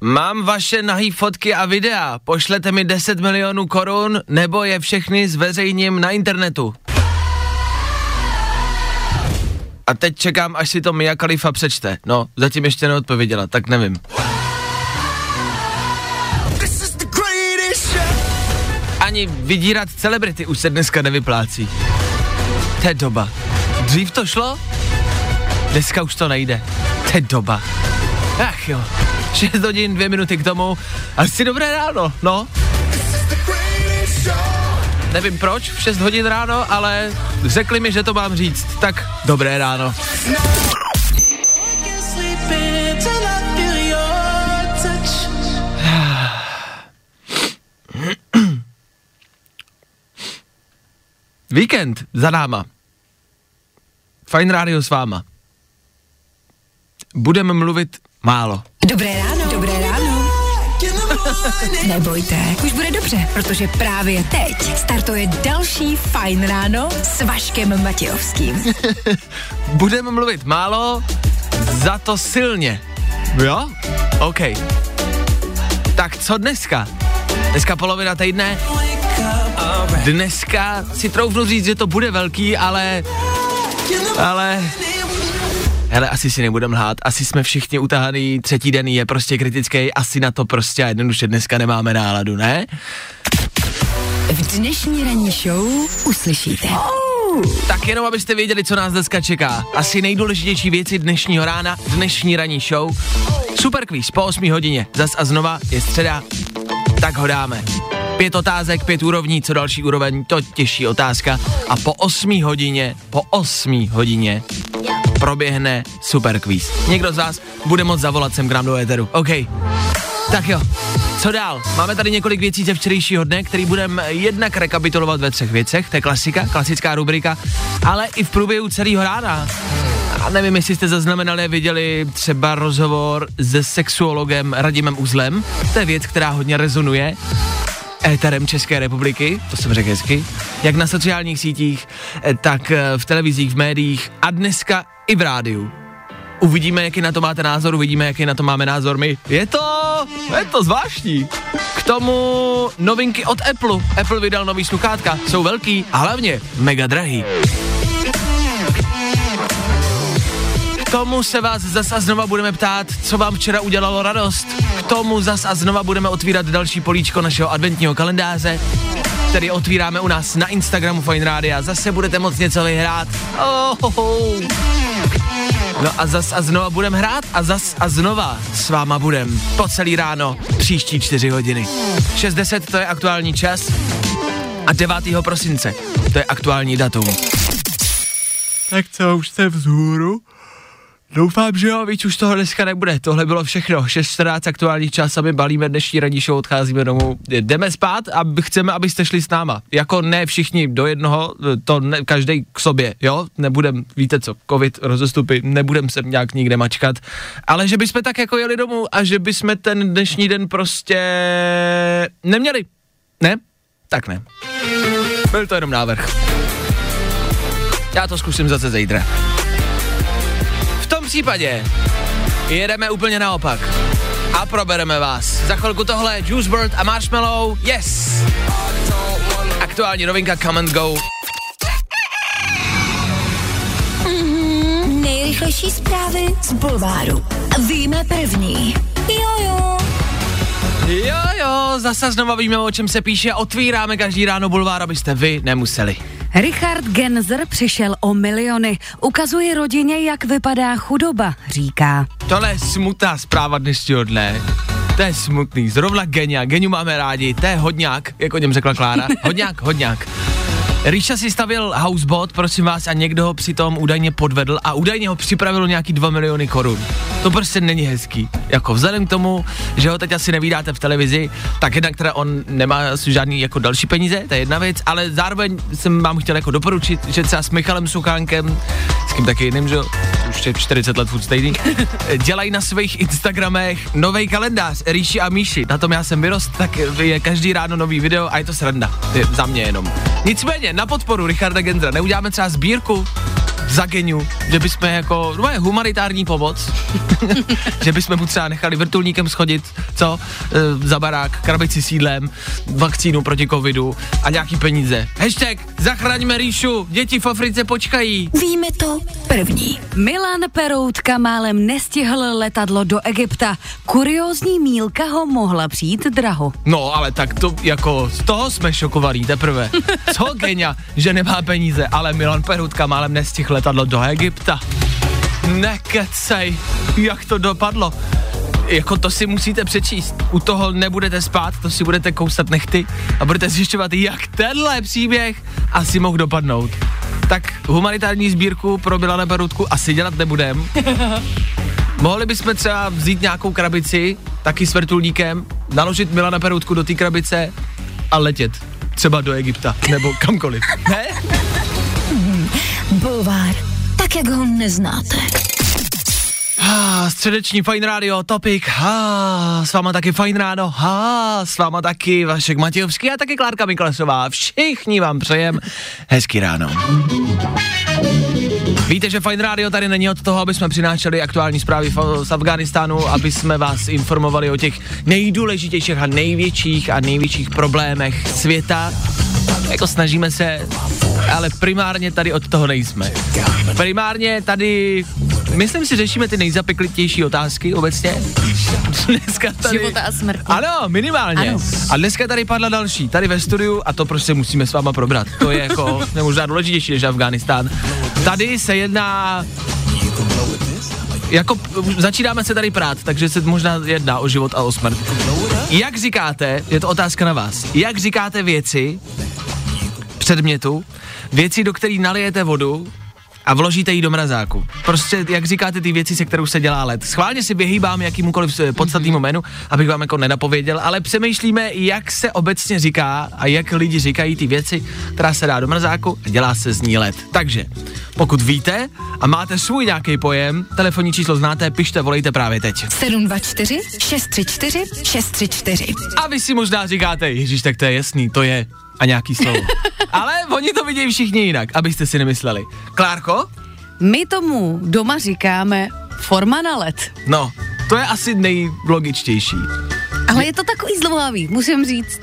Mám vaše nahý fotky a videa. Pošlete mi 10 milionů korun, nebo je všechny zveřejním na internetu. A teď čekám, až si to Mia Khalifa přečte. No, zatím ještě neodpověděla, tak nevím. Ani vydírat celebrity už se dneska nevyplácí. To je doba. Dřív to šlo? Dneska už to nejde. To je doba. Ach jo. 6 hodin, 2 minuty k tomu. Asi dobré ráno, no. Nevím proč v 6 hodin ráno, ale řekli mi, že to mám říct. Tak dobré ráno. Víkend za náma. Fajn rádio s váma. Budeme mluvit málo. Dobré ráno. Dobré ráno. Nebojte, už bude dobře, protože právě teď startuje další Fajn ráno s Vaškem Matějovským. Budeme mluvit málo, za to silně. Jo? OK. Tak co dneska? Dneska polovina týdne. Dneska si troufnu říct, že to bude velký, ale... Ale... Hele, asi si nebudem lhát, asi jsme všichni utahaný, třetí den je prostě kritický, asi na to prostě jednoduše dneska nemáme náladu, ne? V dnešní ranní show uslyšíte. Tak jenom abyste věděli, co nás dneska čeká. Asi nejdůležitější věci dnešního rána, dnešní ranní show. Super quiz po 8 hodině, zas a znova je středa, tak ho dáme. Pět otázek, pět úrovní, co další úroveň, to těžší otázka. A po 8 hodině, po 8 hodině proběhne super quiz. Někdo z vás bude moct zavolat sem k nám do éteru. OK. Tak jo, co dál? Máme tady několik věcí ze včerejšího dne, který budeme jednak rekapitulovat ve třech věcech, to je klasika, klasická rubrika, ale i v průběhu celého rána. A nevím, jestli jste zaznamenali viděli třeba rozhovor se sexuologem Radimem Uzlem. To je věc, která hodně rezonuje éterem České republiky, to jsem řekl hezky, jak na sociálních sítích, eh, tak eh, v televizích, v médiích a dneska i v rádiu. Uvidíme, jaký na to máte názor, uvidíme, jaký na to máme názor my. Je to, je to zvláštní. K tomu novinky od Apple. Apple vydal nový sluchátka, jsou velký a hlavně mega drahý. Tomu se vás zas a znova budeme ptát, co vám včera udělalo radost. K tomu zas a znova budeme otvírat další políčko našeho adventního kalendáře, který otvíráme u nás na Instagramu Fine Radio. Zase budete moct něco vyhrát. Oh, oh, oh. No a zas a znova budem hrát a zas a znova s váma budem po celý ráno příští čtyři hodiny. 6.10 to je aktuální čas a 9. prosince to je aktuální datum. Tak co, už jste vzhůru? Doufám, že jo, víc už toho dneska nebude. Tohle bylo všechno. 6.14 aktuální čas a my balíme dnešní ranní show, odcházíme domů. Jdeme spát a chceme, abyste šli s náma. Jako ne všichni do jednoho, to ne, každý k sobě, jo? Nebudem, víte co, covid, rozestupy, nebudem se nějak nikde mačkat. Ale že bychom tak jako jeli domů a že bychom ten dnešní den prostě neměli. Ne? Tak ne. Byl to jenom návrh. Já to zkusím zase zítra. V tom případě jedeme úplně naopak a probereme vás. Za chvilku tohle Juice WRLD a Marshmallow, yes! Aktuální novinka Come and Go. Nejrychlejší zprávy z Bulváru. Víme první. Jojo. Jo, jo, zase znova víme, o čem se píše. Otvíráme každý ráno bulvár, abyste vy nemuseli. Richard Genzer přišel o miliony. Ukazuje rodině, jak vypadá chudoba, říká. Tohle je smutná zpráva dnešního dne. To je smutný. Zrovna Genia. Geniu máme rádi. To je hodňák, jak o něm řekla Klára. Hodňák, hodňák. Ríša si stavil houseboat, prosím vás, a někdo ho přitom údajně podvedl a údajně ho připravil nějaký 2 miliony korun. To prostě není hezký. Jako vzhledem k tomu, že ho teď asi nevídáte v televizi, tak jednak teda on nemá žádný jako další peníze, to je jedna věc, ale zároveň jsem vám chtěl jako doporučit, že třeba s Michalem Suchánkem, s kým taky jiným, že už je 40 let furt stejný, dělají na svých Instagramech nový kalendář Ríši a Míši. Na tom já jsem vyrost, tak je každý ráno nový video a je to sranda. Je za mě jenom. Nicméně, na podporu Richarda Gendra neuděláme třeba sbírku za geniu, že bychom jako, no je humanitární pomoc, že bychom mu třeba nechali vrtulníkem schodit, co, e, za barák, krabici sídlem, vakcínu proti covidu a nějaký peníze. Hashtag zachraňme Ríšu, děti v Africe počkají. Víme to první. Milan Peroutka málem nestihl letadlo do Egypta. Kuriózní mílka ho mohla přijít draho. No, ale tak to jako z toho jsme šokovaní teprve. Co genia, že nemá peníze, ale Milan Peroutka málem nestihl letadlo do Egypta. Nekecej, jak to dopadlo. Jako to si musíte přečíst. U toho nebudete spát, to si budete kousat nechty a budete zjišťovat, jak tenhle příběh asi mohl dopadnout. Tak humanitární sbírku pro Milana Perutku asi dělat nebudem. Mohli bychom třeba vzít nějakou krabici, taky s vrtulníkem, naložit Milana Perutku do té krabice a letět. Třeba do Egypta, nebo kamkoliv. Ne? Bulvár, tak jak ho neznáte. Ah, středeční Fine Radio, Topic, ah, s váma taky Fine Ráno, ah, s váma taky Vašek Matějovský a taky Klárka Miklasová. Všichni vám přejem hezký ráno. Víte, že Fine Radio tady není od toho, aby jsme přinášeli aktuální zprávy z Afganistánu, aby jsme vás informovali o těch nejdůležitějších a největších a největších problémech světa. Jako snažíme se, ale primárně tady od toho nejsme. Primárně tady, myslím si, řešíme ty nejzapeklitější otázky obecně. Dneska tady... Života a smrti. Ano, minimálně. Ano. A dneska tady padla další, tady ve studiu a to prostě musíme s váma probrat. To je jako možná důležitější než Afganistán. Tady se jedná jako začínáme se tady prát, takže se možná jedná o život a o smrt. Jak říkáte, je to otázka na vás, jak říkáte věci, předmětu, věci, do kterých nalijete vodu a vložíte ji do mrazáku. Prostě, jak říkáte, ty věci, se kterou se dělá led. Schválně si vyhýbám jakýmukoliv eh, podstatnému jménu, abych vám jako nenapověděl, ale přemýšlíme, jak se obecně říká a jak lidi říkají ty věci, která se dá do mrazáku a dělá se z ní led. Takže, pokud víte a máte svůj nějaký pojem, telefonní číslo znáte, pište, volejte právě teď. 724 634 634. A vy si možná říkáte, Ježíš, tak to je jasný, to je a nějaký slovo. Ale oni to vidějí všichni jinak, abyste si nemysleli. Klárko? My tomu doma říkáme forma na let. No, to je asi nejlogičtější. Ale je to takový zdlouhavý, musím říct.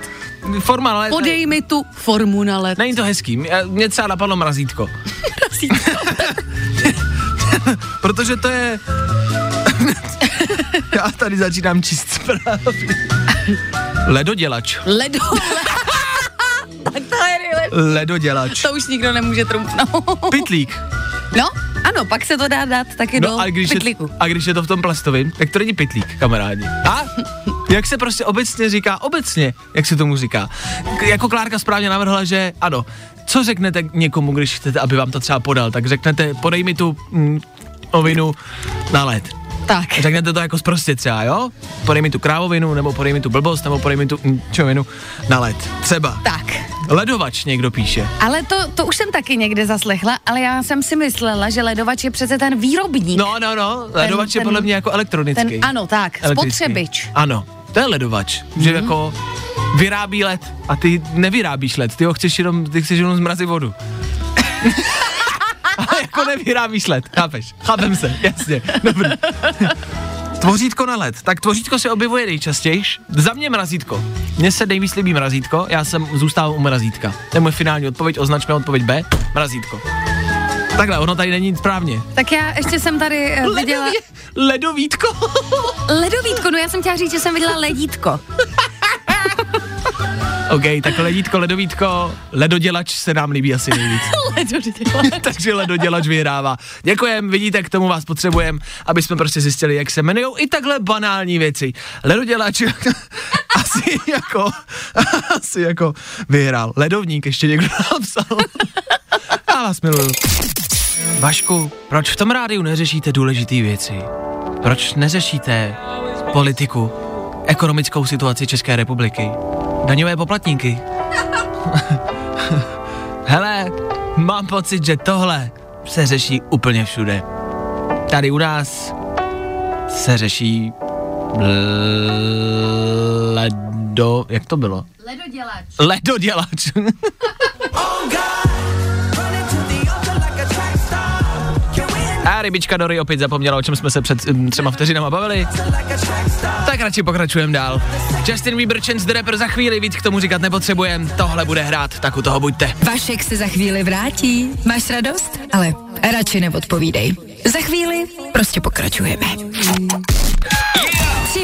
Forma, ale... Podej mi tu formu na let. Není to hezký, Mě- mně třeba napadlo mrazítko. Protože to je... Já tady začínám číst zprávy. Ledodělač. Ledo. Ledodělač. To už nikdo nemůže trumpnout. Pitlík. No, ano, pak se to dá dát taky do No a když, je, pytlíku. a když je to v tom plastovém, tak to není pitlík, kamarádi. A jak se prostě obecně říká, obecně, jak se tomu říká. K- jako Klárka správně navrhla, že ano, co řeknete někomu, když chcete, aby vám to třeba podal, tak řeknete, podej mi tu mm, ovinu na led. Tak. Řeknete to jako zprostě třeba, jo? Podej mi tu krávovinu, nebo podej mi tu blbost, nebo podej mi tu mm, čovinu na led. Třeba. Tak. Ledovač někdo píše. Ale to, to už jsem taky někde zaslechla, ale já jsem si myslela, že ledovač je přece ten výrobník. No, no, no, ledovač je ten- podle mě jako elektronický. ten, ano, tak, Elektrický. spotřebič. Ano, to je ledovač, mm. že jako vyrábí led a ty nevyrábíš led, ty ho chceš jenom, ty chceš jenom zmrazit vodu. Jako nevyrábíš led, chápeš? Chápem se, jasně, dobrý. Tvořítko na led. Tak tvořítko se objevuje nejčastěji. Za mě mrazítko. Mně se nejvíc líbí mrazítko, já jsem zůstával u mrazítka. To je moje finální odpověď, označme odpověď B, mrazítko. Takhle, ono tady není správně. Tak já ještě jsem tady eh, viděla... Ledovítko. Ledovítko, no já jsem chtěla říct, že jsem viděla ledítko. OK, tak ledítko, ledovítko, ledodělač se nám líbí asi nejvíc. Takže ledodělač vyhrává. Děkujem, vidíte, k tomu vás potřebujeme, aby jsme prostě zjistili, jak se jmenují i takhle banální věci. Ledodělač asi jako, asi jako vyhrál. Ledovník ještě někdo napsal. Já vás miluju. Vašku, proč v tom rádiu neřešíte důležité věci? Proč neřešíte politiku, ekonomickou situaci České republiky, daňové poplatníky? Hele, mám pocit, že tohle se řeší úplně všude. Tady u nás se řeší ledo, jak to bylo? Ledodělač. Ledodělač. rybička Dory opět zapomněla, o čem jsme se před um, třema vteřinama bavili. Tak radši pokračujeme dál. Justin Bieber, Chance the Rapper za chvíli, víc k tomu říkat nepotřebujem. Tohle bude hrát, tak u toho buďte. Vašek se za chvíli vrátí. Máš radost? Ale radši neodpovídej. Za chvíli prostě pokračujeme.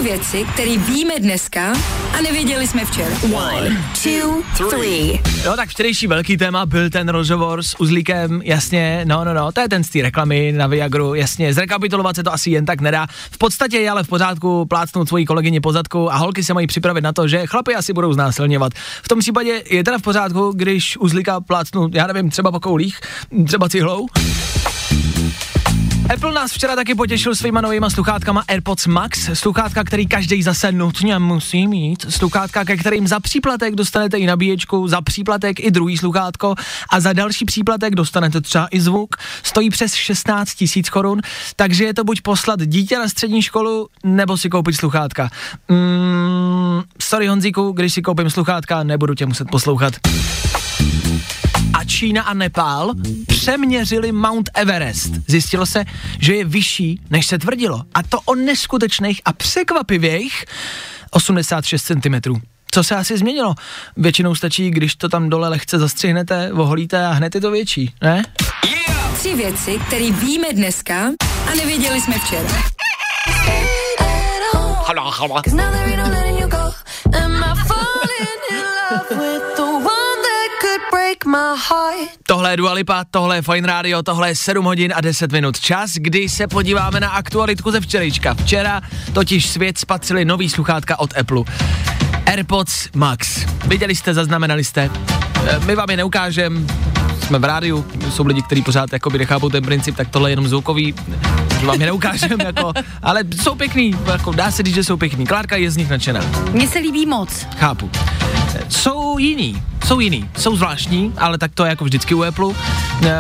Tři věci, které víme dneska a nevěděli jsme včera. One, two, three. No tak včerejší velký téma byl ten rozhovor s Uzlíkem, jasně, no, no, no, to je ten z té reklamy na Viagru, jasně, zrekapitulovat se to asi jen tak nedá. V podstatě je ale v pořádku plácnout svoji kolegyni po zadku a holky se mají připravit na to, že chlapy asi budou znásilňovat. V tom případě je teda v pořádku, když Uzlíka plácnu, já nevím, třeba po koulích, třeba cihlou. Apple nás včera taky potěšil svýma novýma sluchátkama AirPods Max, sluchátka, který každý zase nutně musí mít, sluchátka, ke kterým za příplatek dostanete i nabíječku, za příplatek i druhý sluchátko a za další příplatek dostanete třeba i zvuk, stojí přes 16 tisíc korun, takže je to buď poslat dítě na střední školu, nebo si koupit sluchátka. Mm, sorry Honzíku, když si koupím sluchátka, nebudu tě muset poslouchat Čína a Nepál přeměřili Mount Everest. Zjistilo se, že je vyšší, než se tvrdilo. A to o neskutečných a překvapivých 86 cm. Co se asi změnilo? Většinou stačí, když to tam dole lehce zastřihnete, oholíte a hned je to větší, ne? Tři věci, které víme dneska a nevěděli jsme včera. Hala, hala. Tohle je Dua Lipa, tohle je Fine Radio, tohle je 7 hodin a 10 minut. Čas, kdy se podíváme na aktualitku ze včerejška. Včera totiž svět spatřili nový sluchátka od Apple. AirPods Max. Viděli jste, zaznamenali jste. E, My vám je neukážeme, jsme v rádiu, jsou lidi, kteří pořád jakoby nechápou ten princip, tak tohle je jenom zvukový, že vám je neukážeme, jako, ale jsou pěkný, jako dá se říct, že jsou pěkný. Klárka je z nich nadšená. Mně se líbí moc. Chápu. Jsou jiný, jsou jiný, jsou zvláštní, ale tak to je jako vždycky u Apple. E,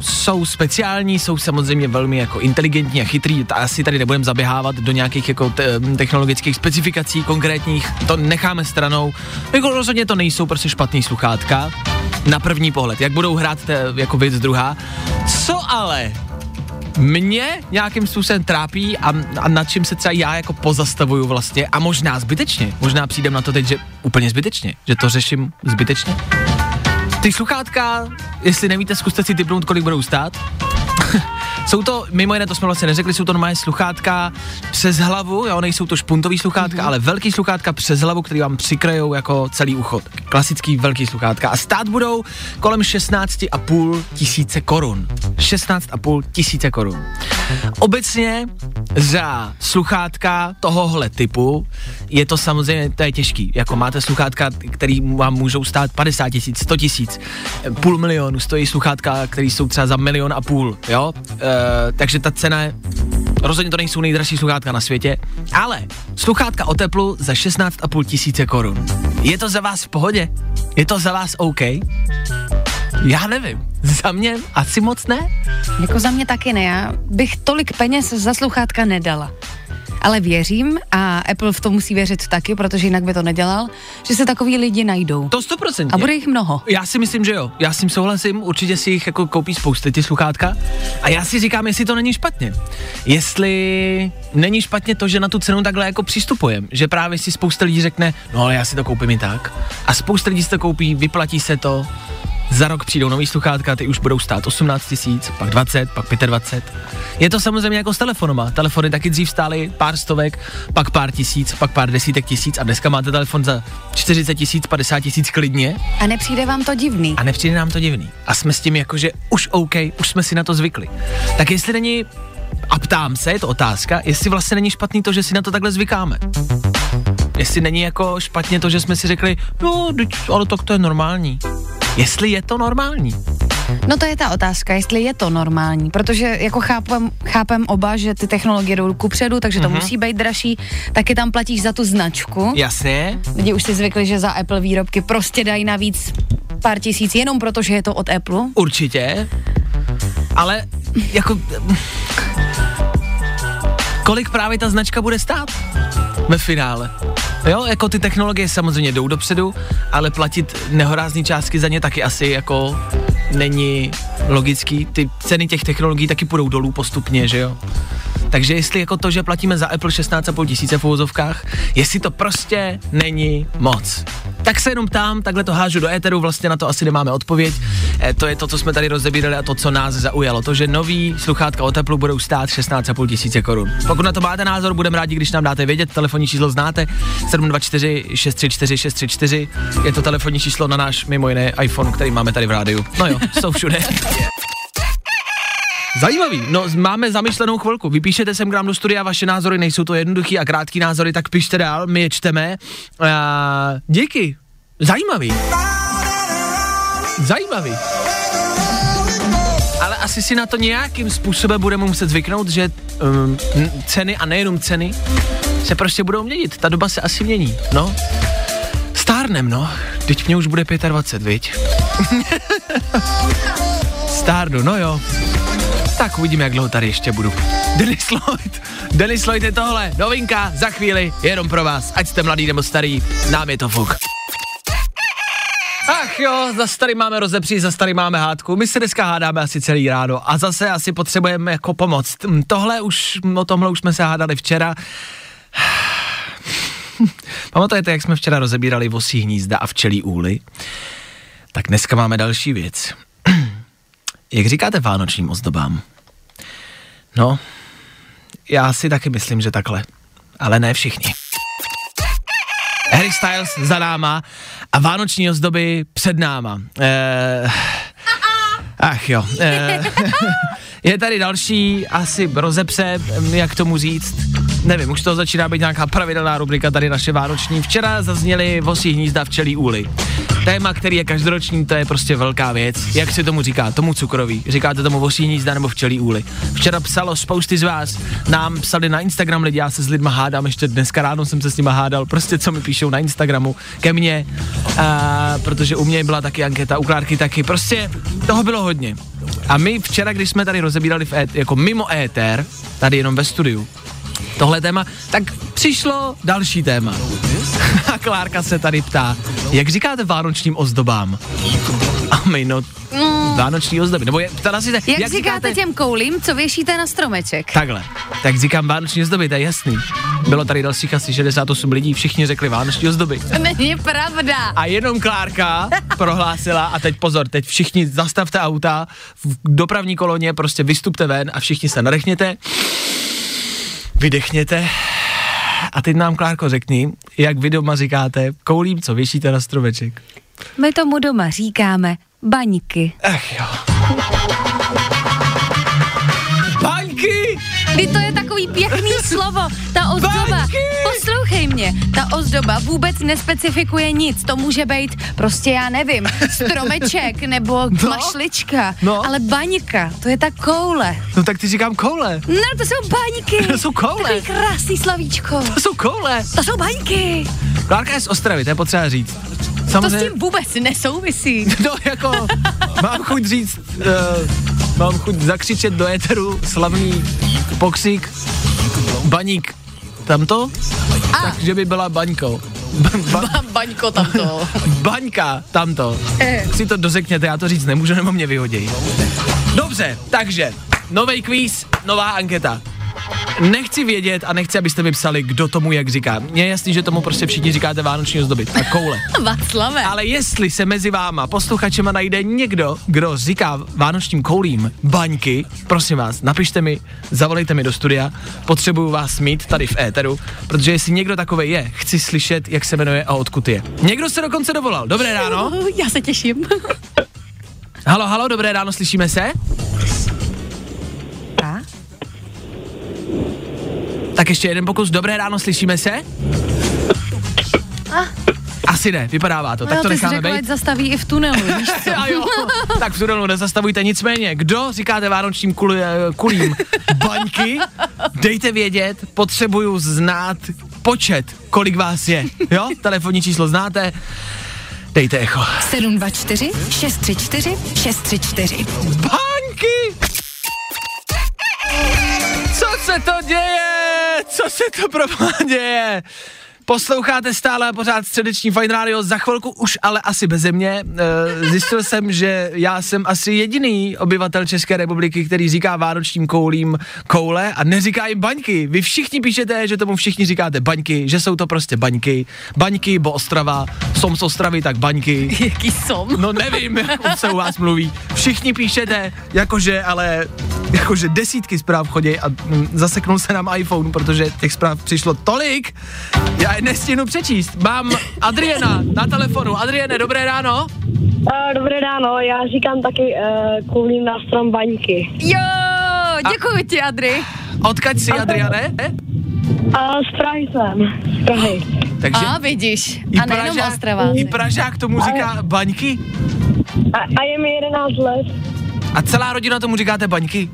jsou speciální, jsou samozřejmě velmi jako inteligentní a chytrý, asi tady nebudeme zaběhávat do nějakých jako te- technologických specifikací konkrétních, to necháme stranou. Jako rozhodně to nejsou prostě špatný sluchátka, na první pohled, jak budou hrát te, jako věc druhá. Co ale mě nějakým způsobem trápí a, a nad čím se třeba já jako pozastavuju vlastně a možná zbytečně, možná přijdem na to teď, že úplně zbytečně, že to řeším zbytečně. Ty sluchátka, jestli nevíte, zkuste si typnout, kolik budou stát. Jsou to, mimo jiné, to jsme vlastně neřekli, jsou to normálně sluchátka přes hlavu, jo, nejsou to špuntový sluchátka, mm-hmm. ale velký sluchátka přes hlavu, který vám přikrajou jako celý ucho. Klasický velký sluchátka. A stát budou kolem 16,5 tisíce korun. 16,5 tisíce korun. Obecně za sluchátka tohohle typu je to samozřejmě, to je těžký. Jako máte sluchátka, který vám můžou stát 50 tisíc, 100 tisíc, půl milionu stojí sluchátka, který jsou třeba za milion a půl, jo? E, takže ta cena je, rozhodně to nejsou nejdražší sluchátka na světě, ale sluchátka o teplu za 16,5 tisíce korun. Je to za vás v pohodě? Je to za vás OK? Já nevím. Za mě asi moc ne. Jako za mě taky ne, já bych tolik peněz za sluchátka nedala. Ale věřím, a Apple v tom musí věřit taky, protože jinak by to nedělal, že se takový lidi najdou. To 100%. A bude jich mnoho. Já si myslím, že jo. Já s tím souhlasím, určitě si jich jako koupí spousty ty sluchátka. A já si říkám, jestli to není špatně. Jestli není špatně to, že na tu cenu takhle jako přistupujem. Že právě si spousta lidí řekne, no ale já si to koupím i tak. A spousta lidí si to koupí, vyplatí se to. Za rok přijdou nový sluchátka, ty už budou stát 18 tisíc, pak 20, pak 25. Je to samozřejmě jako s telefonama. Telefony taky dřív stály pár stovek, pak pár tisíc, pak pár desítek tisíc a dneska máte telefon za 40 tisíc, 50 tisíc klidně A nepřijde vám to divný? a nepřijde nám to divný. A jsme s tím jakože už OK, už jsme si na to zvykli. Tak jestli není, a ptám se, je to otázka, jestli vlastně není špatný to, že si na to takhle zvykáme. Jestli není jako špatně to, že jsme si řekli, no, ale tak to je normální. Jestli je to normální. No to je ta otázka, jestli je to normální, protože jako chápem, chápem oba, že ty technologie jdou kupředu, takže to Mhm. musí být dražší, taky tam platíš za tu značku. Jasně, Lidi už si zvykli, že za Apple výrobky prostě dají navíc pár tisíc, jenom proto, že je to od Apple. určitě, ale jako... Kolik právě ta značka bude stát ve finále? Jo, jako ty technologie samozřejmě jdou dopředu, ale platit nehorázný částky za ně taky asi jako není logický. Ty ceny těch technologií taky půjdou dolů postupně, že jo? Takže jestli jako to, že platíme za Apple 16,5 tisíce v uvozovkách, jestli to prostě není moc. Tak se jenom ptám, takhle to hážu do éteru, vlastně na to asi nemáme odpověď. E, to je to, co jsme tady rozebírali a to, co nás zaujalo. To, že nový sluchátka od Apple budou stát 16,5 tisíce korun. Pokud na to máte názor, budeme rádi, když nám dáte vědět. Telefonní číslo znáte 724 634 634. Je to telefonní číslo na náš mimo jiné iPhone, který máme tady v rádiu. No jo, jsou všude. Zajímavý. No, máme zamýšlenou chvilku. Vypíšete sem k nám do studia, vaše názory nejsou to jednoduchý a krátký názory, tak pište dál, my je čteme. Uh, díky. Zajímavý. Zajímavý. Ale asi si na to nějakým způsobem budeme muset zvyknout, že um, ceny a nejenom ceny se prostě budou měnit. Ta doba se asi mění, no. Stárnem, no. Teď mě už bude 25, viď? Stárnu, no jo. Tak uvidíme, jak dlouho tady ještě budu. Dennis Lloyd, Dennis Lloyd je tohle, novinka, za chvíli, jenom pro vás, ať jste mladý nebo starý, nám je to fuk. Ach jo, zas tady máme rozepří, zas tady máme hádku. My se dneska hádáme asi celý ráno a zase asi potřebujeme jako pomoc. Tohle už, o tomhle už jsme se hádali včera. Pamatujete, jak jsme včera rozebírali vosí hnízda a včelí úly? Tak dneska máme další věc. Jak říkáte vánočním ozdobám? No, já si taky myslím, že takhle. Ale ne všichni. Harry Styles za náma a vánoční ozdoby před náma. Eh, ach jo. Eh, je tady další asi rozepře, jak tomu říct. Nevím, už to začíná být nějaká pravidelná rubrika tady naše vánoční. Včera zazněly vosí hnízda včelí úly. Téma, který je každoroční, to je prostě velká věc. Jak se tomu říká? Tomu cukroví. Říkáte tomu vosí hnízda nebo včelí úly. Včera psalo spousty z vás, nám psali na Instagram lidi, já se s lidma hádám, ještě dneska ráno jsem se s nima hádal, prostě co mi píšou na Instagramu ke mně, a, protože u mě byla taky anketa, u Klárky taky, prostě toho bylo hodně. A my včera, když jsme tady rozebírali v et, jako mimo éter, tady jenom ve studiu, tohle téma, tak přišlo další téma. A Klárka se tady ptá, jak říkáte vánočním ozdobám? A my, no, vánoční ozdoby, nebo je, ptala si, Jak, jak říkáte těm koulím, co věšíte na stromeček? Takhle, tak říkám vánoční ozdoby, to je jasný. Bylo tady dalších asi 68 lidí, všichni řekli vánoční ozdoby. To není pravda. A jenom Klárka prohlásila, a teď pozor, teď všichni zastavte auta v dopravní koloně, prostě vystupte ven a všichni se nadechněte, vydechněte a teď nám Klárko řekni, jak vy doma říkáte koulím, co věšíte na stromeček. My tomu doma říkáme baňky. Ach jo. Kdy to je takový pěkný slovo, ta ozdoba. Poslouchej mě, ta ozdoba vůbec nespecifikuje nic. To může být prostě, já nevím, stromeček nebo No. mašlička. No. Ale baňka, to je ta koule. No tak ty říkám koule. No, to jsou baňky. To jsou koule. Takový krásný slavíčko. To jsou koule. To jsou baňky. Klárka je z Ostravy, to je potřeba říct. To s tím vůbec nesouvisí. No jako, mám chuť říct, uh, mám chuť zakřičet do éteru slavný boxík, baník, tamto, A. takže by byla baňkou. Ba, ba, Baňko tamto. baňka, tamto. Si to dozekněte, já to říct nemůžu, nebo mě vyhodí. Dobře, takže, nový kvíz, nová anketa. Nechci vědět a nechci, abyste mi psali, kdo tomu jak říká. Mně je jasný, že tomu prostě všichni říkáte vánoční ozdoby a koule. Václave. Ale jestli se mezi váma posluchačema najde někdo, kdo říká vánočním koulím baňky, prosím vás, napište mi, zavolejte mi do studia, potřebuju vás mít tady v éteru, protože jestli někdo takový je, chci slyšet, jak se jmenuje a odkud je. Někdo se dokonce dovolal. Dobré ráno. Já se těším. Halo, halo, dobré ráno, slyšíme se? Tak ještě jeden pokus. Dobré ráno, slyšíme se? Asi ne, vypadává to, tak No, to ty jsi necháme řekla, být. zastaví i v tunelu, víš co? A jo, tak v tunelu nezastavujte nicméně. Kdo říkáte vánočním kul, eh, kulím baňky? Dejte vědět, potřebuju znát počet, kolik vás je. Jo, telefonní číslo znáte. Dejte echo. 724 634 634. Baňky! Co se to děje? Co se to pro děje? Posloucháte stále a pořád středeční Fine Radio, za chvilku už ale asi beze mě. E, zjistil jsem, že já jsem asi jediný obyvatel České republiky, který říká vánočním koulím koule a neříká jim baňky. Vy všichni píšete, že tomu všichni říkáte baňky, že jsou to prostě baňky. Baňky, bo Ostrava, som z Ostravy, tak baňky. Jaký som? No nevím, jak se u vás mluví. Všichni píšete, jakože, ale jakože desítky zpráv chodí a mm, zaseknul se nám iPhone, protože těch zpráv přišlo tolik, já nestihnu přečíst. Mám Adriana na telefonu. Adriene, dobré ráno. Uh, dobré ráno, já říkám taky uh, koulím na strom baňky. Jo, děkuji ti, Adri. Odkaď si, Adriane? A z Prahy jsem, z Prahy. Takže A vidíš, i a nejenom Pražák, Ostrava. i Pražák tomu říká baňky A, a je mi 11 let. a celá rodina tomu říkáte baňky.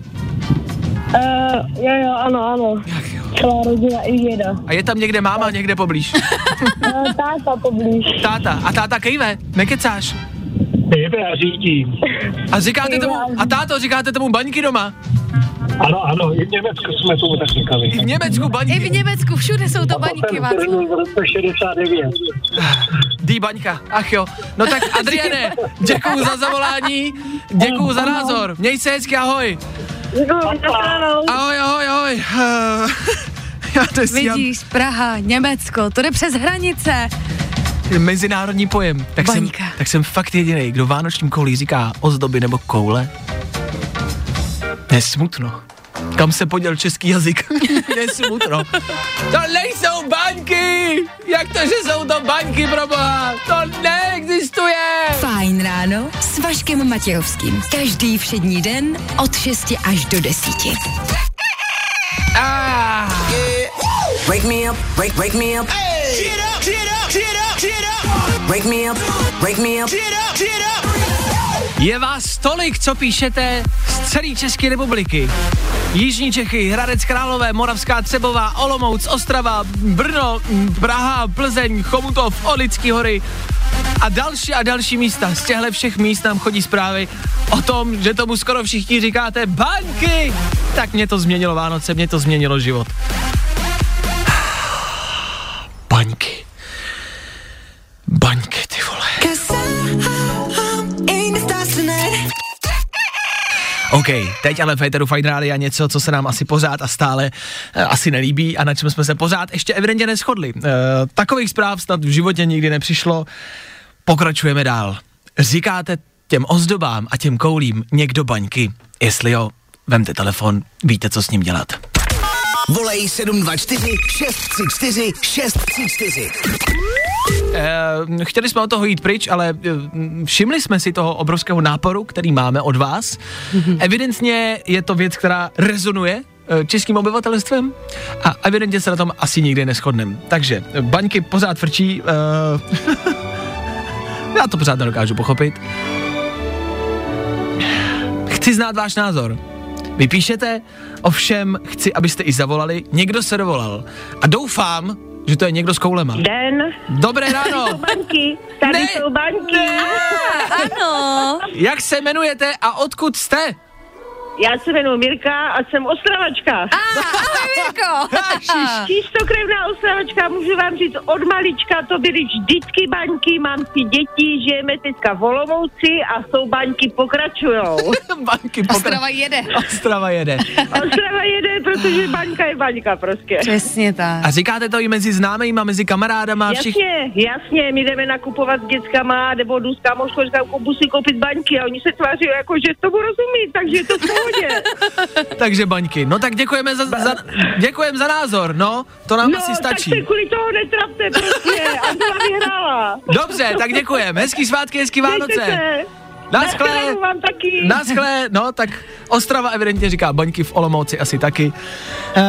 Uh, jo, jo, ano, ano. Jak jo. Celá rodina i děda. A je tam někde máma, někde poblíž. Uh, táta poblíž. Táta. A táta kejve, nekecáš. Jebe, já řídím. A říkáte tomu, a táto, říkáte tomu baňky doma. Ano, ano, i v Německu jsme tomu tak říkali. I v Německu I v baňky. Německu, všude jsou to baňky, Václav. zhrnul v roce 69. Dý baňka, ach jo. No tak Adriane, děkuju za zavolání, děkuju za názor. Měj se hezky, ahoj. Děkuji. Ahoj, ahoj, ahoj. Eh, Já to. Vidíš, Praha, Německo, to jde přes hranice. Mezinárodní pojem. Tak jsem, tak jsem fakt jediný, kdo vánočním koulí říká ozdoby nebo koule. Je smutno. Kam se poděl český jazyk? Je smutno. To nejsou baňky! Jak to, že jsou to baňky, proboha? To neexistuje! Fajn ráno s Vaškem Matějovským. Každý všední den od 6 až do 10. Ah. Wake me up, wake, wake me up. Get up, get up, get up, get up. Wake me up, wake me up. Get up, get up. Je vás tolik, co píšete z celé České republiky. Jižní Čechy, Hradec Králové, Moravská Třebová, Olomouc, Ostrava, Brno, Praha, Plzeň, Chomutov, Olický hory a další a další místa. Z těchto všech míst nám chodí zprávy o tom, že tomu skoro všichni říkáte baňky. Tak mě to změnilo Vánoce, mě to změnilo život. Baňky. Baňky, OK, teď ale v Féteru Fine Rádia něco, co se nám asi pořád a stále e, asi nelíbí a na čem jsme se pořád ještě evidentně neschodli. E, takových zpráv snad v životě nikdy nepřišlo. Pokračujeme dál. Říkáte těm ozdobám a těm koulím někdo baňky? Jestli jo, vemte telefon, víte, co s ním dělat. Volej 724 634 634. Eh, chtěli jsme od toho jít pryč, ale eh, všimli jsme si toho obrovského náporu, který máme od vás. Evidentně je to věc, která rezonuje eh, českým obyvatelstvem a evidentně se na tom asi nikdy neschodneme. Takže baňky pořád frčí. Uh, já to pořád nedokážu pochopit. Chci znát váš názor. Vy píšete, ovšem chci, abyste i zavolali. Někdo se dovolal. A doufám, že to je někdo s koulema. Den. Dobré ráno. Baňky. Tady Ne. jsou baňky. Ne. Ano. Jak se jmenujete a odkud jste? Já se jmenuji Mirka a jsem Ostravačka. A, ahoj, Mirko. Čistokrevná Ostravačka, můžu vám říct, od malička to byly vždycky baňky, mám si děti, žijeme teďka v Olomouci a jsou baňky pokračujou. Banky pokra- Ostrava jede. Ostrava jede. Ostrava jede, protože baňka je baňka prostě. Přesně tak. A říkáte to i mezi známejma, mezi kamarádama, všich... Jasně, jasně, my jdeme nakupovat s dětskama, nebo jdu s říkám, kupu si koupit baňky a oni se tváří jako, že tomu rozumí, takže to v pohodě. Takže baňky. No tak děkujeme za, za, děkujeme za názor, no. To nám No, asi tak stačí. se kvůli toho netrapte prostě, vyhrála. Dobře, tak děkujeme. Hezký svátky, hezký Vánoce. Naschle. Vám taky. Naschle, no tak Ostrava evidentně říká baňky v Olomouci asi taky. Uh,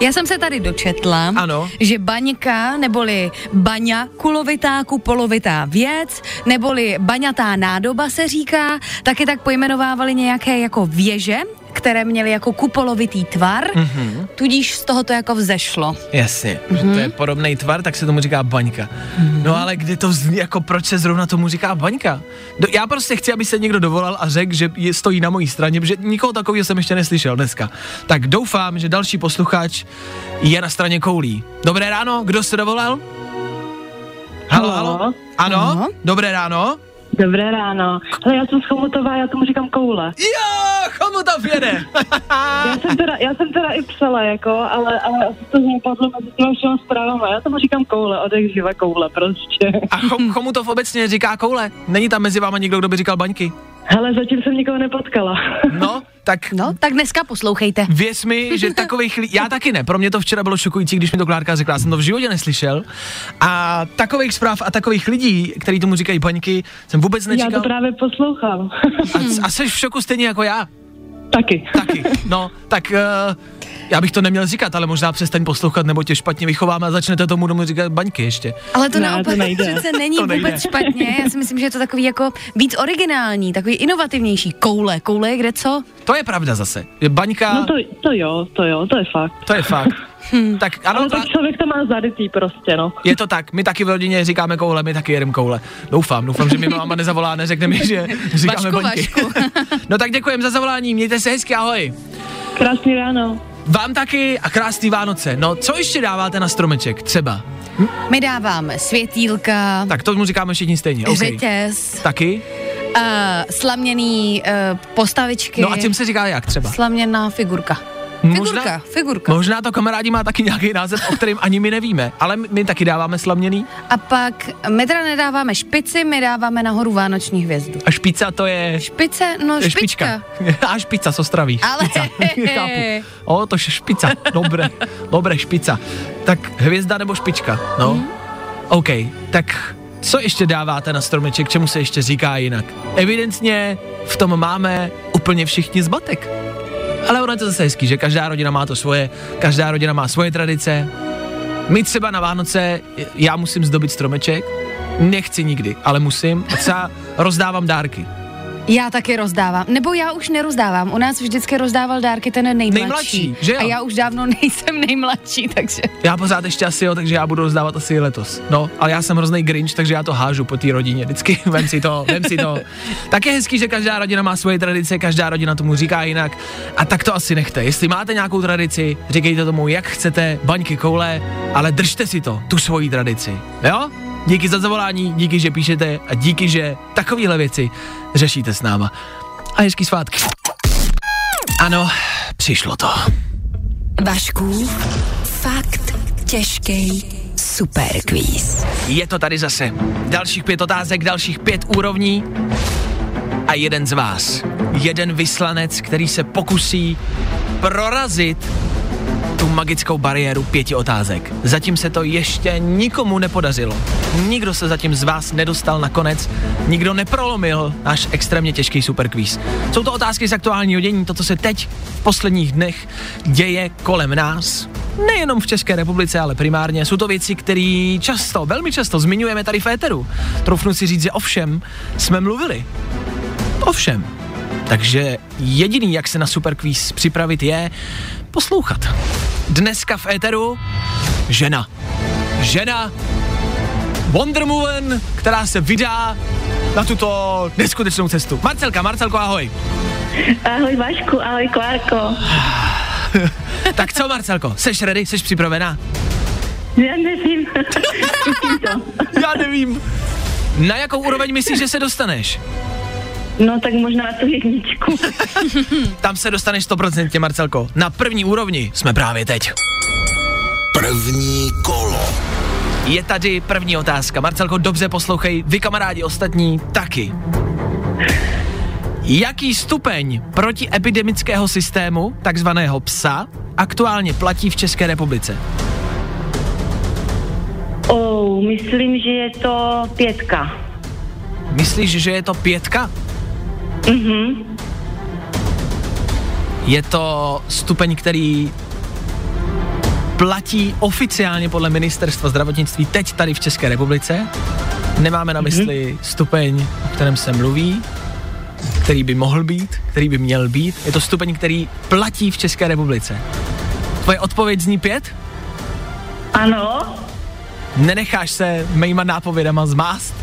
Já jsem se tady dočetla, Ano. že baňka, neboli baňa kulovitá kupolovitá věc, neboli baňatá nádoba se říká, taky tak pojmenovávali nějaké jako věže, které měly jako kupolovitý tvar, Mhm. mm-hmm. tudíž z toho to jako vzešlo. jasně, mm-hmm. to je podobný tvar, tak se tomu říká baňka. Mm-hmm. No ale kdy to zní, jako proč se zrovna tomu říká baňka? Do, já prostě chci, aby se někdo dovolal a řekl, že je, stojí na mojí straně, protože nikoho takového jsem ještě neslyšel dneska. Tak doufám, že další posluchač je na straně koulí. Dobré ráno, kdo se dovolal? Halo, halo? Halo? Ano, Ano. dobré ráno. Dobré ráno. Ale já jsem z Chomutová, já tomu říkám koule. Jo, komu to jede? Já jsem teda, já jsem teda i psala, jako, ale, ale asi to zapadlo mezi těma všema zprávama. Já tomu říkám koule, odech živa koule prostě. A chom, komu to obecně říká koule? Není tam mezi váma nikdo, kdo by říkal baňky? Hele, zatím jsem nikoho nepotkala. No, tak No, tak dneska poslouchejte. Věř mi, že takových lidí, já taky ne, pro mě to včera bylo šokující, když mi to Klárka řekla, já jsem to v životě neslyšel. A takových zpráv a takových lidí, který tomu říkají baňky, jsem vůbec já nečekal. to právě poslouchám. A, a jsi v šoku stejně jako já. Taky. Taky. No, tak uh, já bych to neměl říkat, ale možná přestaň poslouchat, nebo tě špatně vychováme a začnete tomu domu říkat baňky ještě. Ale to Ne, naopak to nejde. přece není To nejde. vůbec špatně. Já si myslím, že je to takový jako víc originální, takový inovativnější. Koule, koule je kde co? To je pravda zase. Je baňka, No to, to jo, to jo, to je fakt. to je fakt. Tak ano, Ale Klá- tak člověk to má zarytý prostě, no. Je to tak, my taky v rodině říkáme koule, my taky jedeme koule. Doufám, doufám, že mi máma nezavolá, neřekne mi, že říkáme Vašku, baňky. Vašku. no tak děkujem za zavolání, mějte se hezky, ahoj. Krásný ráno. Vám taky a krásný Vánoce. No, co ještě dáváte na stromeček, třeba? My dáváme světýlka, Tak to mu říkáme všichni stejně, okay. řetěz, Taky? uh, slaměný uh, postavičky. No a těm se říká jak třeba? Slaměná figurka. Figurka, figurka. Možná to kamarádi má taky nějaký název, o kterém ani my nevíme, ale my, my taky dáváme slaměný. A pak my teda nedáváme špici, my dáváme nahoru vánoční hvězdu. A špica to je... Špice, no je špička. A špica z Ostraví. Ale- Špica. O, to je špica. Dobré, dobré, špica. Tak hvězda nebo špička, no. Mhm. OK, tak co ještě dáváte na stromeček, čemu se ještě říká jinak? Evidentně v tom máme úplně všichni zbatek. Ale ono je to zase hezký, že každá rodina má to svoje, každá rodina má svoje tradice. My třeba na Vánoce, já musím zdobit stromeček, nechci nikdy, ale musím. A třeba rozdávám dárky. Já taky rozdávám. Nebo já už nerozdávám. U nás vždycky rozdával dárky ten nejmladší. Nejmladší, že jo? A já už dávno nejsem nejmladší, takže... Já pořád ještě asi jo, takže já budu rozdávat asi letos. No, ale já jsem hrozný grinch, takže já to hážu po té rodině. Vždycky vem si to, vem si to. Tak je hezký, že každá rodina má svoje tradice, každá rodina tomu říká jinak. A tak to asi nechte. Jestli máte nějakou tradici, říkejte tomu, jak chcete, baňky, koule, ale držte si to, tu svoji tradici. Jo? Díky za zavolání, díky, že píšete a díky, že takovéhle věci řešíte s náma. A hezký svátky. Ano, přišlo to. Vašku, fakt těžký superquiz. Je to tady zase. Dalších pět otázek, dalších pět úrovní a jeden z vás. Jeden vyslanec, který se pokusí prorazit tu magickou bariéru pěti otázek. Zatím se to ještě nikomu nepodařilo. Nikdo se zatím z vás nedostal na konec, nikdo neprolomil náš extrémně těžký superkvíz. Jsou to otázky z aktuálního dění, to, co se teď v posledních dnech děje kolem nás. Nejenom v České republice, ale primárně jsou to věci, které často, velmi často zmiňujeme tady v éteru. Troufnu si říct, že ovšem jsme mluvili. Ovšem. Takže jediný, jak se na Superquiz připravit, je poslouchat. Dneska v éteru žena. Žena Wonder Woman, která se vydá na tuto neskutečnou cestu. Marcelka, Marcelko, ahoj. Ahoj Vašku, ahoj Klárko. Tak co, Marcelko, seš ready, seš připravená? Já nevím. Já nevím. Na jakou úroveň myslíš, že se dostaneš? No tak možná na tu jedničku. Tam se dostaneš 100%, Marcelko. Na první úrovni jsme právě teď. První kolo. Je tady první otázka. Marcelko, dobře poslouchej, vy kamarádi ostatní taky. Jaký stupeň protiepidemického systému, takzvaného PSA, aktuálně platí v České republice? Oh, myslím, že je to pětka. Myslíš, že je to pětka? Mhm. Je to stupeň, který platí oficiálně podle ministerstva zdravotnictví teď tady v České republice. Nemáme na mysli stupeň, o kterém se mluví, který by mohl být, který by měl být. Je to stupeň, který platí v České republice. Tvoje odpověď zní pět? Ano. Nenecháš se mýma nápovědama zmást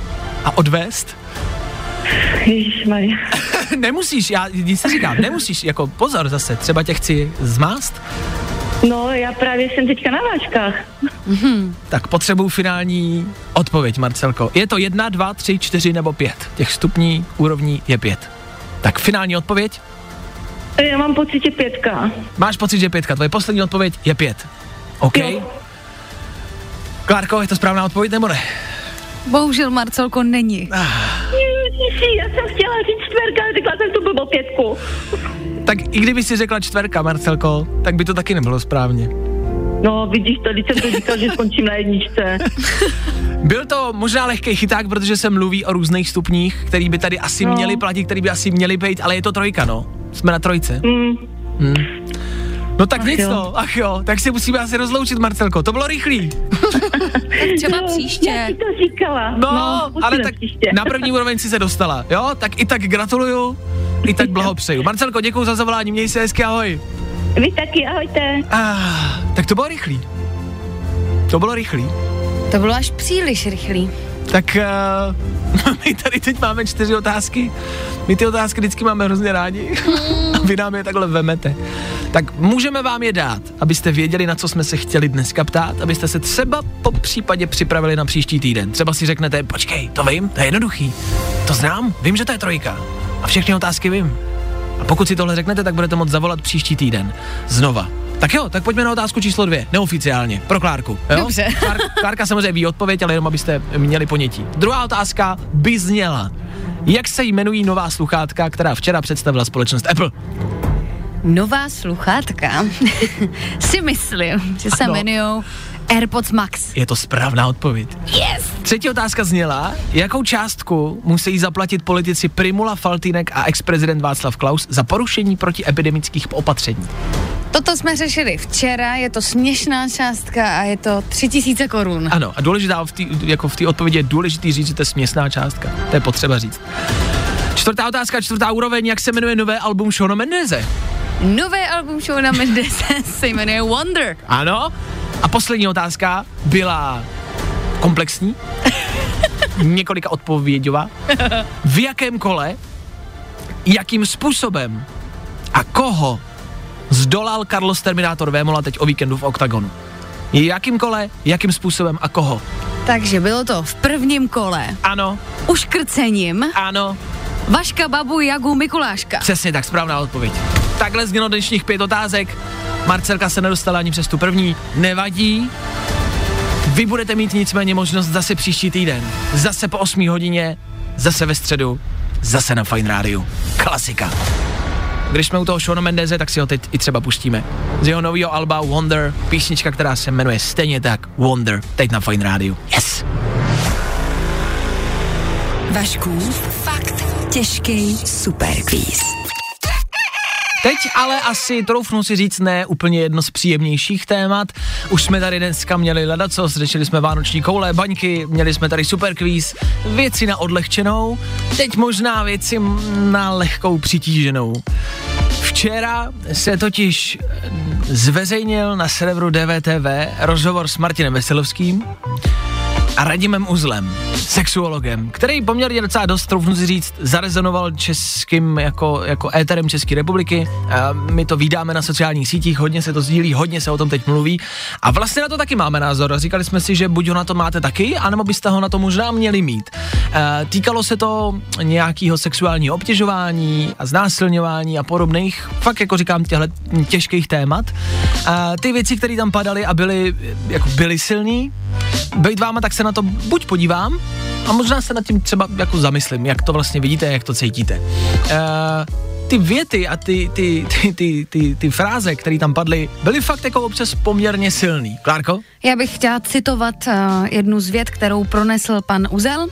a odvést? Ježišmarja. nemusíš, já nic se říkám, nemusíš, jako pozor zase, třeba tě chci zmást, No, já právě jsem teďka na vážkách. tak potřebuju finální odpověď, Marcelko. Je to jedna, dva, tři, čtyři nebo pět. Těch stupní úrovní je pět. Tak finální odpověď? Já mám pocit, že pětka. Máš pocit, že pětka. Tvoje poslední odpověď je pět. OK? Jo. Klárko, je to správná odpověď nebo ne? Bohužel Marcelko není. Ježiši, já jsem chtěla říct čtverka, ale řekla jsem tu blbou pětku. Tak i kdyby si řekla čtverka, Marcelko, tak by to taky nebylo správně. No, vidíš to, když jsem to říkal, že skončím na jedničce. Byl to možná lehký chyták, protože se mluví o různých stupních, který by tady asi No. měli platit, který by asi měli být, ale je to trojka, no. Jsme na trojce. Mm, No tak nic jo. no, ach jo, tak si musíme asi rozloučit, Marcelko, to bylo rychlý. Třeba no, Já příště. ti to říkala. No, no ale tak příště. na první úroveň si se dostala, jo? Tak i tak gratuluju, i tak blahopřeju. Marcelko, děkuji za zavolání, měj se hezky, ahoj. Vy taky, ahojte. Ah, tak to bylo rychlý. To bylo rychlý. To bylo až příliš rychlý. Tak uh, my tady teď máme čtyři otázky. My ty otázky vždycky máme hrozně rádi. A vy nám je takhle vemete. Tak můžeme vám je dát, abyste věděli, na co jsme se chtěli dneska ptát, abyste se třeba po případě připravili na příští týden. Třeba si řeknete, počkej, to vím, to je jednoduchý. To znám, vím, že to je trojka. A všechny otázky vím. A pokud si tohle řeknete, tak budete moct zavolat příští týden. Znova. Tak jo, tak pojďme na otázku číslo dvě, neoficiálně, pro Klárku. Jo? Dobře. Klár, Klárka samozřejmě ví odpověď, ale jenom abyste měli ponětí. Druhá otázka by zněla. Jak se jmenují nová sluchátka, která včera představila společnost Apple? Nová sluchátka. si myslím, že se Ano. jmenují AirPods Max. Je to správná odpověď. Yes! Třetí otázka zněla, jakou částku musí zaplatit politici Primula, Faltýnek a ex-prezident Václav Klaus za porušení protiepidemických opatření. Toto jsme řešili včera, je to směšná částka a je to 3000 korun. Ano, a důležitá v té jako v té odpovědi je důležitý říct, že to je směsná částka. To je potřeba říct. Čtvrtá otázka, čtvrtá úroveň, jak se jmenuje nové album Shona Mendeze? Nové album Shona Mendese se jmenuje Wonder. Ano. A poslední otázka byla komplexní, několika odpověďová. V jakém kole, jakým způsobem a koho zdolal Carlos Terminator Vémola teď o víkendu v OKTAGONu? Jakým kole, jakým způsobem a koho? Takže bylo to v prvním kole. Ano, Uškrcením ano, Vaška, Babu, Jagu, Mikuláška. přesně tak, správná odpověď. Takhle znělo dnešních pět otázek. Marcelka se nedostala ani přes tu první. Nevadí. Vy budete mít nicméně možnost zase příští týden. Zase po 8 hodině, zase ve středu, zase na Fine Rádiu. Klasika. Když jsme u toho Shona Mendeze, tak si ho teď i třeba pustíme. Z jeho nového alba Wonder, písnička, která se jmenuje stejně tak Wonder, teď na Fine Rádiu. Yes! Vašku, fakt těžký superkvíz. Teď ale asi troufnu si říct ne úplně jedno z příjemnějších témat. Už jsme tady dneska měli ledacos, řešili jsme vánoční koule, baňky, měli jsme tady superkvíz, věci na odlehčenou, teď možná věci na lehkou přitíženou. Včera se totiž zveřejnil na serveru DVTV rozhovor s Martinem Veselovským a Radimem Uzlem, sexuologem, který poměrně docela dost, troufnu si říct, zarezonoval českým jako, jako éterem České republiky. A my to vydáme na sociálních sítích, hodně se to sdílí, hodně se o tom teď mluví. A vlastně na to taky máme názor. Říkali jsme si, že buď ho na to máte taky, anebo byste ho na to možná měli mít. E, týkalo se to nějakého sexuálního obtěžování a znásilňování a podobných, fakt jako říkám, těchto těžkých témat. A ty věci, které tam padaly a byly, jako byly silný, být váma, tak se na to buď podívám, a možná se nad tím třeba jako zamyslím, jak to vlastně vidíte, jak to cítíte. Uh, ty věty a ty, ty, ty, ty, ty, ty fráze, které tam padly, byly fakt jako občas poměrně silný. Klárko? Já bych chtěla citovat uh, jednu z vět, kterou pronesl pan Uzel.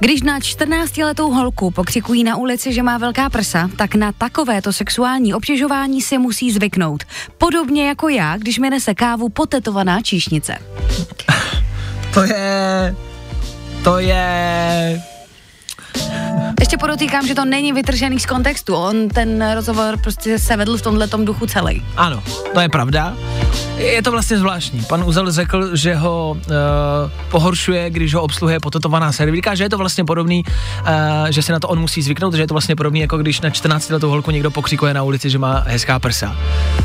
Když na 14-letou holku pokřikují na ulici, že má velká prsa, tak na takovéto sexuální obtěžování si musí zvyknout. Podobně jako já, když mi nese kávu potetovaná číšnice. To je... To je... Ještě podotýkám, že to není vytržený z kontextu. On ten rozhovor prostě se vedl v tomhle duchu celý. Ano, to je pravda. Je to vlastně zvláštní. Pan Uzel řekl, že ho uh, pohoršuje, když ho obsluhuje potetovaná servírka, že je to vlastně podobný, uh, že se na to on musí zvyknout, že je to vlastně podobný, jako když na 14 letou holku někdo pokřikuje na ulici, že má hezká prsa.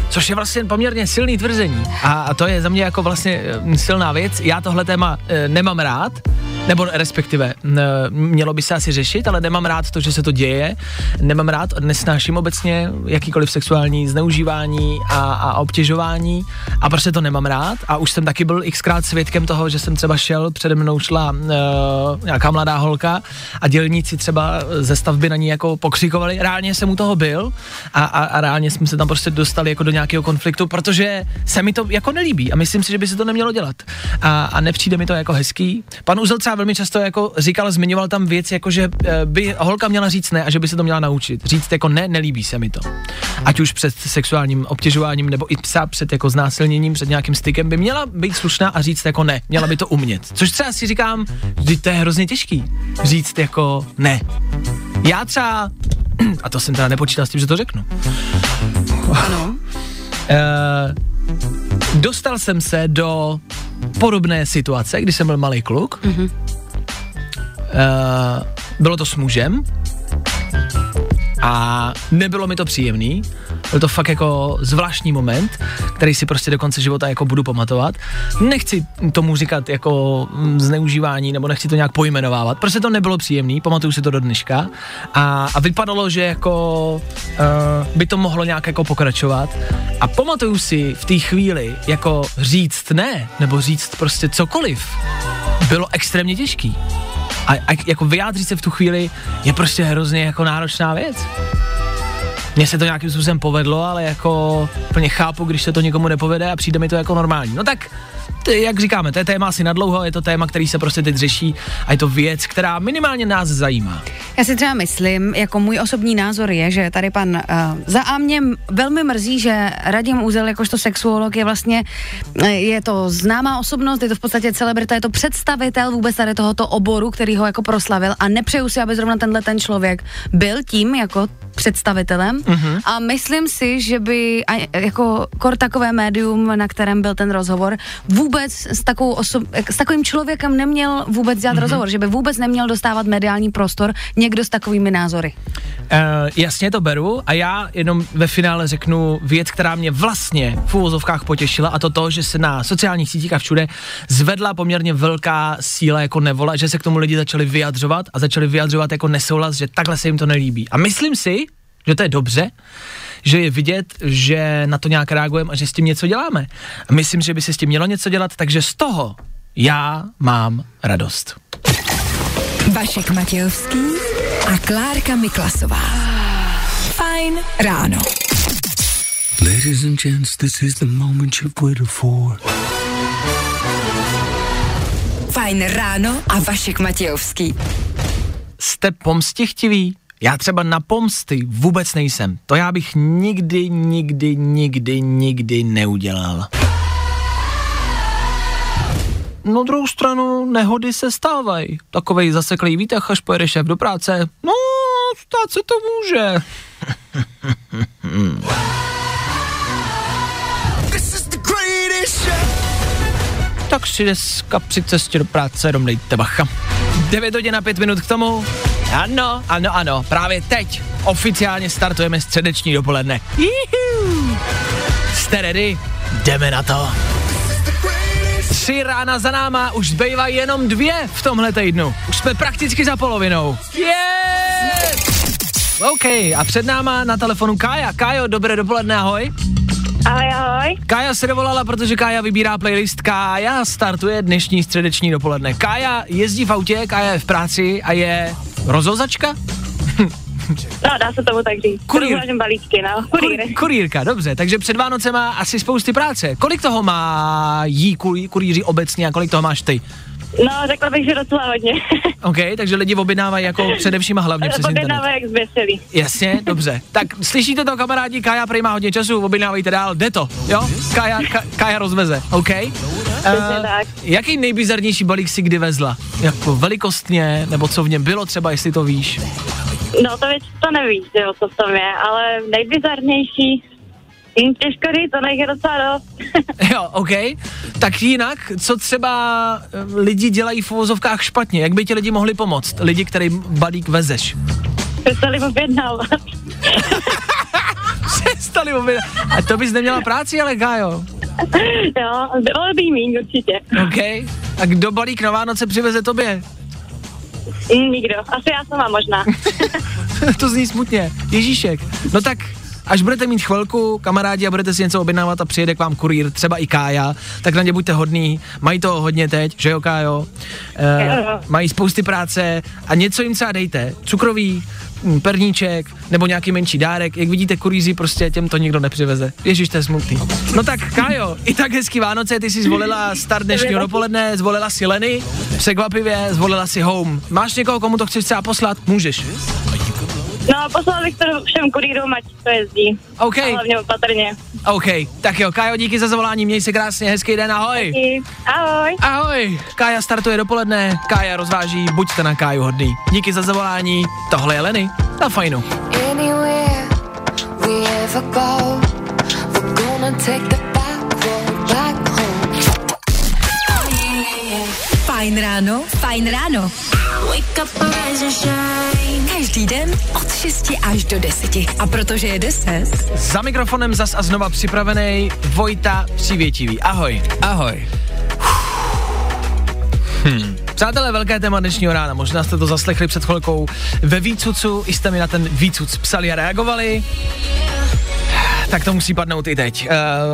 Což je vlastně poměrně silný tvrzení. A, to je za mě jako vlastně uh, silná věc. Já tohle téma uh, nemám rád, nebo respektive mělo by se asi řešit, ale nemám rád to, že se to děje, nemám rád, nesnáším obecně jakýkoliv sexuální zneužívání a, a obtěžování. A prostě to nemám rád. A už jsem taky byl xkrát svědkem toho, že jsem třeba šel, přede mnou šla uh, nějaká mladá holka a dělníci třeba ze stavby na ní jako pokřikovali, reálně jsem u toho byl a, a, a reálně jsme se tam prostě dostali jako do nějakého konfliktu, protože se mi to jako nelíbí a myslím si, že by se to nemělo dělat. A, a nepřijde mi to jako hezký. Pan Uzel třeba velmi často jako říkal, zmiňoval tam věc, jako že eh, by holka měla říct ne a že by se to měla naučit. Říct jako ne, nelíbí se mi to. Ať už před sexuálním obtěžováním nebo i psa před jako znásilněním, před nějakým stykem by měla být slušná a říct jako ne, měla by to umět. Což třeba si říkám, že to je hrozně těžký. Říct jako ne. Já třeba, a to jsem teda nepočítal s tím, že to řeknu. Ano. Uh, dostal jsem se do podobné situace, když jsem byl malý kluk. Mm-hmm. Uh, bylo to s mužem a nebylo mi to příjemný. Byl to fakt jako zvláštní moment, který si prostě do konce života jako budu pamatovat. Nechci tomu říkat jako mm, zneužívání nebo nechci to nějak pojmenovávat. Prostě to nebylo příjemný, pamatuju si to do dneška. A, a vypadalo, že jako uh, by to mohlo nějak jako pokračovat. A pamatuju si v té chvíli jako říct ne, nebo říct prostě cokoliv, bylo extrémně těžký. A, a jako vyjádřit se v tu chvíli je prostě hrozně jako náročná věc. Mně se to nějakým způsobem povedlo, ale jako plně chápu, když se to někomu nepovede a přijde mi to jako normální. No tak ty, jak říkáme, to je téma asi nadlouho, je to téma, který se prostě teď řeší a je to věc, která minimálně nás zajímá. Já si třeba myslím, jako můj osobní názor je, že tady pan uh, za a mě velmi mrzí, že Radim Úzel jakožto sexuolog je vlastně, uh, je to známá osobnost, je to v podstatě celebrita, je to představitel vůbec tady tohoto oboru, který ho jako proslavil a nepřeju si, aby zrovna tenhle ten člověk byl tím jako představitelem uh-huh. a myslím si, že by a, jako kor takové médium, na kterém byl ten rozhovor, vůbec s, takovou osob, s takovým člověkem neměl vůbec dělat uh-huh. rozhovor, že by vůbec neměl dostávat mediální prostor někdo s takovými názory. Uh, jasně to beru a já jenom ve finále řeknu věc, která mě vlastně v úvozovkách potěšila a to to, že se na sociálních sítích a všude zvedla poměrně velká síla jako nevola, že se k tomu lidi začali vyjadřovat a začali vyjadřovat jako nesouhlas, že takhle se jim to nelíbí. A myslím si, že to je dobře, že je vidět, že na to nějak reagujeme a že s tím něco děláme. Myslím, že by se s tím mělo něco dělat, takže z toho já mám radost. Vašek Matějovský a Klárka Miklasová. Fajn ráno. Ladies and gents, this is the moment you've waited for. Fajn ráno a Vašek Matějovský. Jste pomstichtiví? Já třeba na pomsty vůbec nejsem. To já bych nikdy, nikdy, nikdy, nikdy neudělal. Na druhou stranu nehody se stávají. Takovej zaseklý výtah, až pojede šéf do práce. No, stát se to může. tak si dneska při cestě do práce jenom dejte bacha. 9 hodin a 5 minut k tomu. Ano, ano, ano, právě teď oficiálně startujeme středeční dopoledne. Juhu. Jste ready? Jdeme na to. Tři rána za náma, už zbývají jenom dvě v tomhle týdnu. Už jsme prakticky za polovinou. Yeah! OK, a před náma na telefonu Kája. Kájo, dobré dopoledne, ahoj. Ahoj, ahoj. Kája se dovolala, protože Kája vybírá playlist Kája, startuje dnešní středeční dopoledne. Kája jezdí v autě, Kája je v práci a je rozhozačka? No, dá se tomu tak říct. Kurýr. Balíčky, no. Kurýr. Kur, kurýrka, dobře, takže před Vánoce má asi spousty práce. Kolik toho má jí kurý, kurýři obecně a kolik toho máš ty? No, řekla bych, že docela hodně. OK, takže lidi objednávají jako především a hlavně přes internet. Objednávají jak zběsilí. Jasně, dobře. Tak slyšíte to, kamarádi, Kája prý má hodně času, objednávejte dál, jde to, jo? Kája, Ka, Kája rozveze, OK? Tak. jaký nejbizarnější balík si kdy vezla? Jako velikostně, nebo co v něm bylo třeba, jestli to víš? No, to věc to nevíš, jo, co v tom je, ale nejbizarnější, hm, těžko říct, to je docela dost. Jo, OK. Tak jinak, co třeba eh, lidi dělají v uvozovkách špatně? Jak by ti lidi mohli pomoct? Lidi, který balík vezeš. Přestali objednávat. Přestali objednávat. A to bys neměla práci, ale Gájo. jo, bylo by míň určitě. OK. A kdo balík na Vánoce přiveze tobě? Nikdo, asi já sama možná. to zní smutně. Ježíšek. No tak Až budete mít chvilku, kamarádi, a budete si něco objednávat a přijede k vám kurýr, třeba i Kája, tak na ně buďte hodný, mají to hodně teď, že jo Kájo? E, mají spousty práce a něco jim třeba dejte, cukrový, mm, perníček nebo nějaký menší dárek. Jak vidíte, kurýři prostě těm to nikdo nepřiveze. Ježíš, to je smutný. No tak Kájo, i tak hezký Vánoce, ty jsi zvolila start dnešního dopoledne, zvolila si Leny, překvapivě, zvolila si Home. Máš někoho, komu to chceš třeba poslat? Můžeš. No, poslal bych to všem kurýrům, ať to jezdí. OK. A hlavně opatrně. OK, tak jo, Kájo, díky za zavolání, měj se krásně, hezký den, ahoj. Díky. Ahoj. Ahoj, Kája startuje dopoledne, Kája rozváží, buďte na Káju hodný. Díky za zavolání, tohle je Leny, na fajnu. Fajn ráno, fajn ráno. Wake up, rise and shine. Den od 6 až do 10. A protože je 10, Za mikrofonem zas a znova připravený Vojta Přivětivý. Ahoj. Ahoj. Hmm. Přátelé, velké téma dnešního rána, možná jste to zaslechli před chvilkou ve výcucu, i jste mi na ten výcuc psali a reagovali. Tak to musí padnout i teď.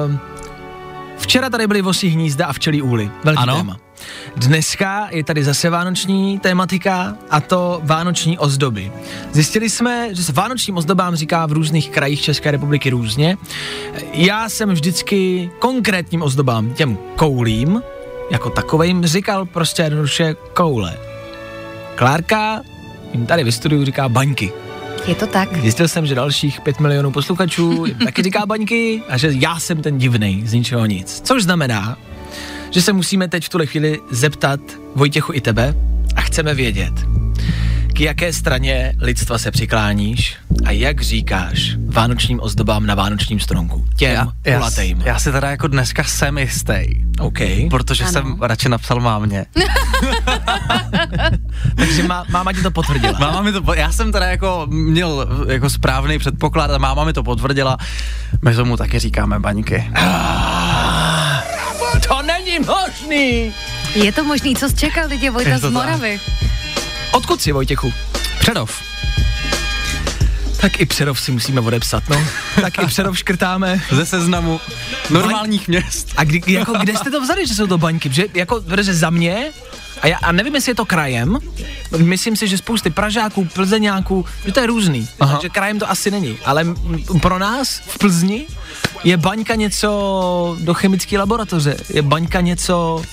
Uh, včera tady byly vosí hnízda a včelí úly. Velký Ano. téma. Dneska je tady zase vánoční tématika a to vánoční ozdoby. Zjistili jsme, že se vánočním ozdobám říká v různých krajích České republiky různě. Já jsem vždycky konkrétním ozdobám, těm koulím, jako takovým říkal prostě jednoduše koule. Klárka jim tady ve studiu říká baňky. Je to tak. Zjistil jsem, že dalších 5 milionů posluchačů taky říká baňky a že já jsem ten divnej z ničeho nic. Což znamená, že se musíme teď v tuhle chvíli zeptat Vojtěchu i tebe a chceme vědět, k jaké straně lidstva se přikláníš a jak říkáš vánočním ozdobám na vánočním stromku. Těm Já, já, kulatým. já si teda jako dneska jsem jistý, OK. protože Ano. jsem radši napsal mámě. Takže má, máma ti to potvrdila. Máma mi to, já jsem teda jako měl jako správný předpoklad a máma mi to potvrdila. My tomu taky říkáme baňky. To není možný! Je to možný, co jsi čekal, teď je Vojta Je z to tak. Moravy. Odkud jsi, Vojtěchu? Předov. Tak i Přerov si musíme odepsat, no. Tak i Přerov škrtáme. Ze seznamu normálních měst. A kdy, jako, kde jste to vzali, že jsou to baňky? Protože, jako, protože za mě, a, já, a nevím, jestli je to krajem, myslím si, že spousty Pražáků, Plzeňáků, že to je různý, Aha. takže krajem to asi není, ale pro nás v Plzni je baňka něco do chemické laboratoře, je baňka něco...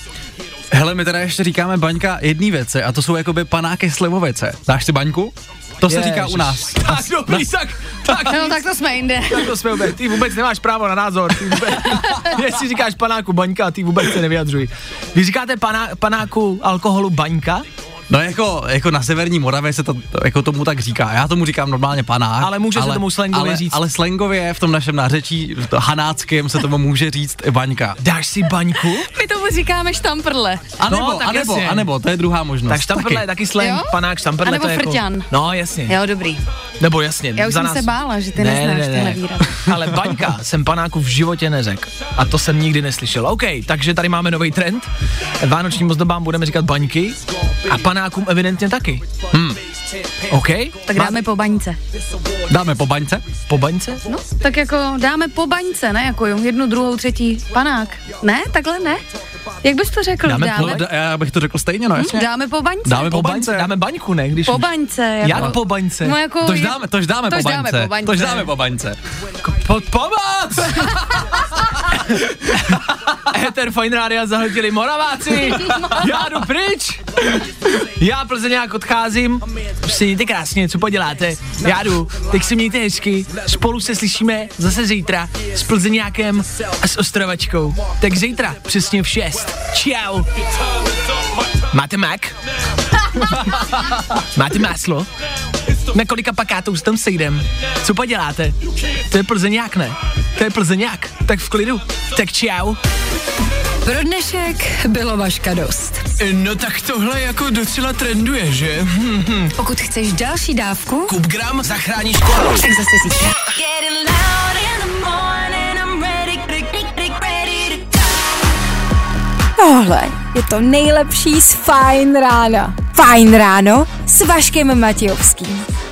Hele, my teda ještě říkáme baňka jedný věci a to jsou jakoby panáky slivovice. Dáš si baňku? To se říká u nás. Tak dobrý, tak, tak, No tak to jsme jinde. tak to jsme vůbec, ty vůbec nemáš právo na názor, ty vůbec, jestli říkáš panáku baňka, ty vůbec se nevyjadřuj. Vy říkáte paná, panáku alkoholu baňka? No jako, jako na severní Moravě se to, to jako tomu tak říká. Já tomu říkám normálně panák. Ale může se tomu slangově ale, říct. Ale slangově v tom našem nářečí to hanáckém se tomu může říct i baňka. Dáš si baňku? My tomu říkáme štamprle. A nebo, No, tak a nebo, jasně. a nebo, to je druhá možnost. Tak štamprle je taky slang, Jo? panák štamprle A nebo to je jako... frťan. No jasně. Jo, dobrý. Nebo jasně. Já už za jsem nás... se bála, že ty neznáš tyhle výrazy. Ale baňka jsem panáku v životě neřekl. A to jsem nikdy neslyšel. OK, takže tady máme nový trend. Vánočním ozdobám budeme říkat baňky a panákům evidentně taky. Hmm. OK? Tak dáme po baňce. Dáme po baňce? Po baňce? No, tak jako dáme po baňce, ne? Jako jednu, druhou, třetí panák. Ne? Takhle ne? Jak bys to řekl? Dáme dáme, po- já bych to řekl stejně, no jasně. dáme po baňce. Dáme Po po baňce? Dáme baňku, ne? Když Po baňce. Jako, Jak po baňce? No jako Tož dáme, tož dáme tož po dáme baňce. po baňce. Tož dáme po baňce. Pod pomoc! Ether Fine Rádia zahltili Moraváci. Já jdu pryč. Já Plzeňák odcházím. Už si mějte krásně, co poděláte. Já jdu, teď si mějte hezky. Spolu se slyšíme zase zítra s Plzeňákem a s Ostrovačkou. Tak zítra, přesně v 6. Čau. Máte mak? Máte máslo? Na kolika pakátů s tam sejdem? Co poděláte? To je Plzeňák, ne? To je Plzeňák. Tak v klidu. Tak čau. Pro dnešek bylo vaška dost. No tak tohle jako docela trenduje, že? Pokud chceš další dávku, Kup gram, zachráníš kolo. tak zase zítra. Tohle je to nejlepší z Fajn rána. Fajn ráno s Vaškem Matějovským.